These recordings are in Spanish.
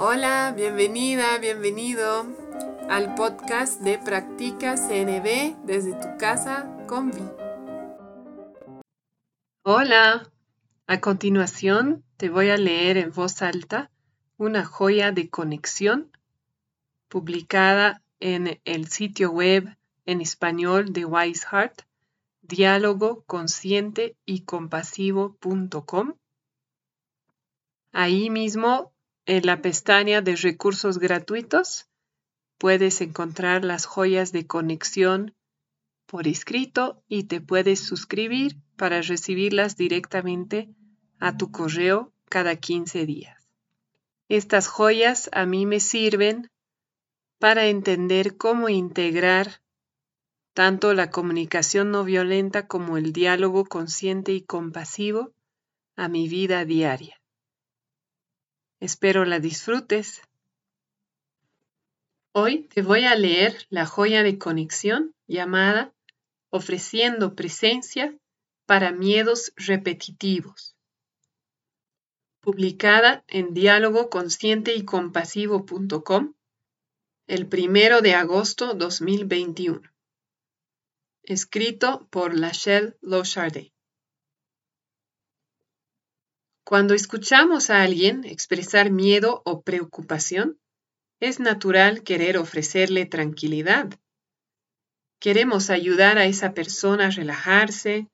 Hola, bienvenida, bienvenido al podcast de Practica CNB desde tu casa con Vi. Hola, a continuación te voy a leer en voz alta una joya de conexión publicada en el sitio web en español de Wise Heart, diálogo consciente y compasivo.com. Ahí mismo en la pestaña de recursos gratuitos puedes encontrar las joyas de conexión por escrito y te puedes suscribir para recibirlas directamente a tu correo cada 15 días. Estas joyas a mí me sirven para entender cómo integrar tanto la comunicación no violenta como el diálogo consciente y compasivo a mi vida diaria. Espero la disfrutes. Hoy te voy a leer la joya de conexión llamada Ofreciendo presencia para miedos repetitivos, publicada en diálogo consciente y compasivo.com el primero de agosto 2021. Escrito por Lachelle Lochardet. Cuando escuchamos a alguien expresar miedo o preocupación, es natural querer ofrecerle tranquilidad. Queremos ayudar a esa persona a relajarse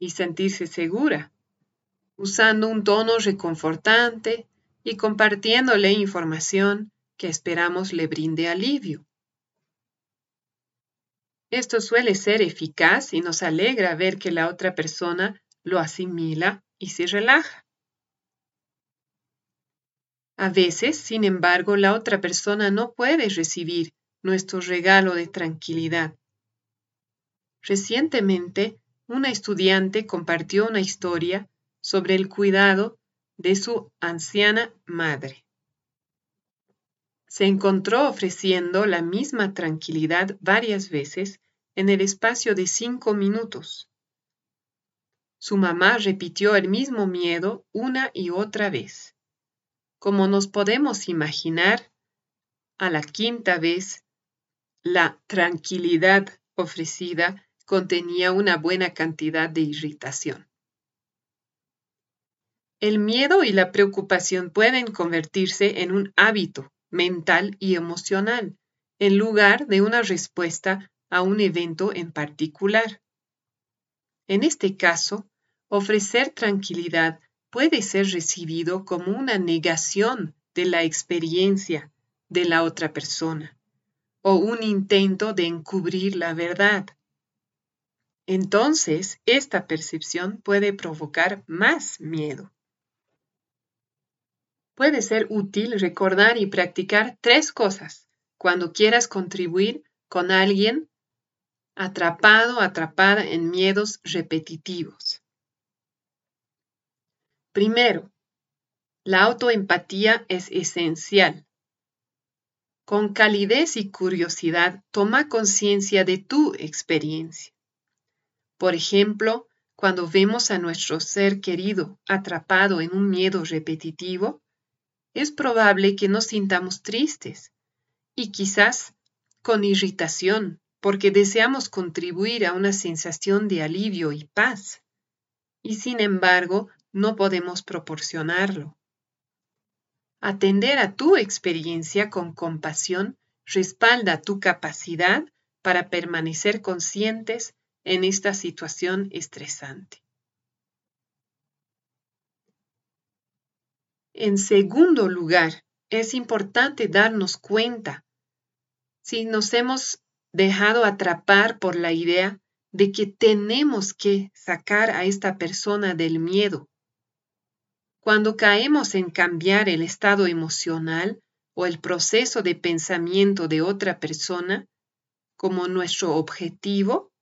y sentirse segura, usando un tono reconfortante y compartiéndole información que esperamos le brinde alivio. Esto suele ser eficaz y nos alegra ver que la otra persona lo asimila y se relaja. A veces, sin embargo, la otra persona no puede recibir nuestro regalo de tranquilidad. Recientemente, una estudiante compartió una historia sobre el cuidado de su anciana madre. Se encontró ofreciendo la misma tranquilidad varias veces en el espacio de cinco minutos. Su mamá repitió el mismo miedo una y otra vez. Como nos podemos imaginar, a la quinta vez, la tranquilidad ofrecida contenía una buena cantidad de irritación. El miedo y la preocupación pueden convertirse en un hábito mental y emocional, en lugar de una respuesta a un evento en particular. En este caso, ofrecer tranquilidad puede ser recibido como una negación de la experiencia de la otra persona o un intento de encubrir la verdad. Entonces, esta percepción puede provocar más miedo. Puede ser útil recordar y practicar tres cosas cuando quieras contribuir con alguien atrapado, atrapada en miedos repetitivos. Primero, la autoempatía es esencial. Con calidez y curiosidad, toma conciencia de tu experiencia. Por ejemplo, cuando vemos a nuestro ser querido atrapado en un miedo repetitivo, es probable que nos sintamos tristes y quizás con irritación porque deseamos contribuir a una sensación de alivio y paz. Y sin embargo, no podemos proporcionarlo. Atender a tu experiencia con compasión respalda tu capacidad para permanecer conscientes en esta situación estresante. En segundo lugar, es importante darnos cuenta si nos hemos dejado atrapar por la idea de que tenemos que sacar a esta persona del miedo cuando caemos en cambiar el estado emocional o el proceso de pensamiento de otra persona como nuestro objetivo,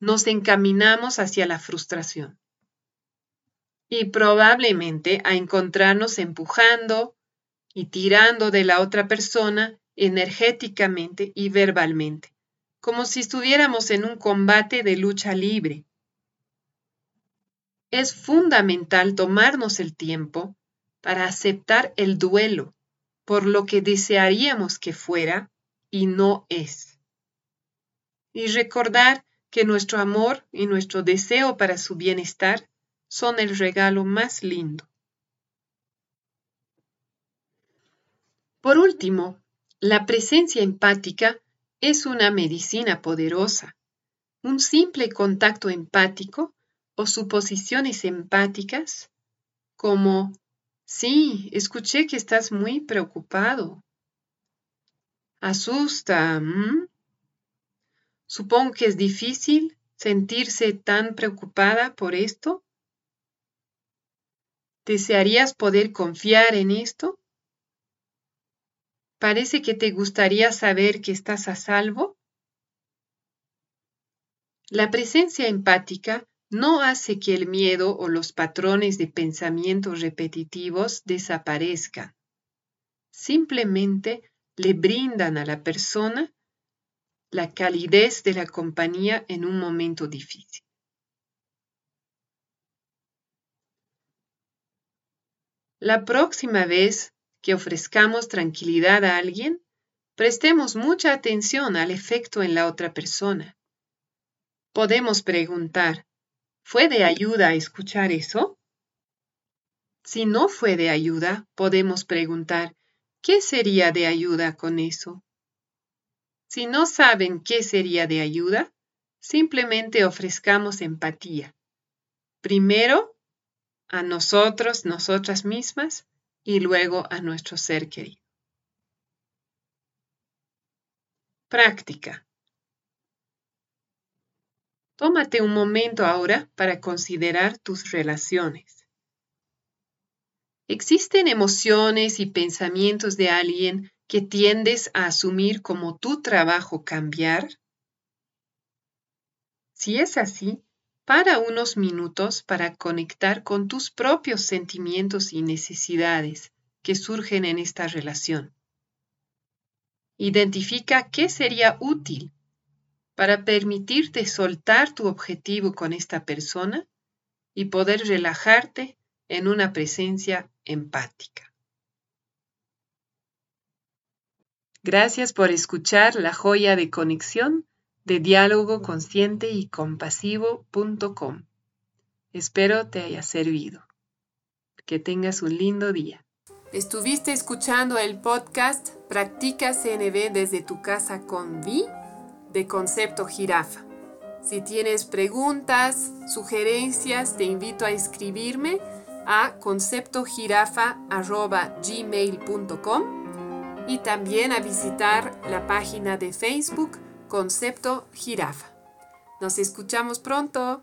nos encaminamos hacia la frustración. Y probablemente a encontrarnos empujando y tirando de la otra persona energéticamente y verbalmente, como si estuviéramos en un combate de lucha libre es fundamental tomarnos el tiempo para aceptar el duelo por lo que desearíamos que fuera y no es. Y recordar que nuestro amor y nuestro deseo para su bienestar son el regalo más lindo. Por último, la presencia empática es una medicina poderosa. Un simple contacto empático o suposiciones empáticas como, sí, escuché que estás muy preocupado. Asusta. Supongo que es difícil sentirse tan preocupada por esto. ¿Desearías poder confiar en esto? ¿Parece que te gustaría saber que estás a salvo? La presencia empática no hace que el miedo o los patrones de pensamientos repetitivos desaparezcan. Simplemente le brindan a la persona la calidez de la compañía en un momento difícil. La próxima vez que ofrezcamos tranquilidad a alguien, prestemos mucha atención al efecto en la otra persona. Podemos preguntar, ¿fue de ayuda escuchar eso? Si no fue de ayuda, podemos preguntar, ¿qué sería de ayuda con eso? Si no saben qué sería de ayuda, simplemente ofrezcamos empatía. Primero, a nosotros, nosotras mismas, y luego a nuestro ser querido. Práctica. Tómate un momento ahora para considerar tus relaciones. ¿Existen emociones y pensamientos de alguien que tiendes a asumir como tu trabajo cambiar? Si es así, para unos minutos para conectar con tus propios sentimientos y necesidades que surgen en esta relación. Identifica qué sería útil para permitirte soltar tu objetivo con esta persona y poder relajarte en una presencia empática. Gracias por escuchar la joya de conexión de diálogo consciente y compasivo.com. Espero te haya servido. Que tengas un lindo día. Estuviste escuchando el podcast Practica CNB desde tu casa con Vi de Concepto Jirafa. Si tienes preguntas, sugerencias, te invito a escribirme a conceptojirafa.gmail.com y también a visitar la página de Facebook Concepto Jirafa. Nos escuchamos pronto.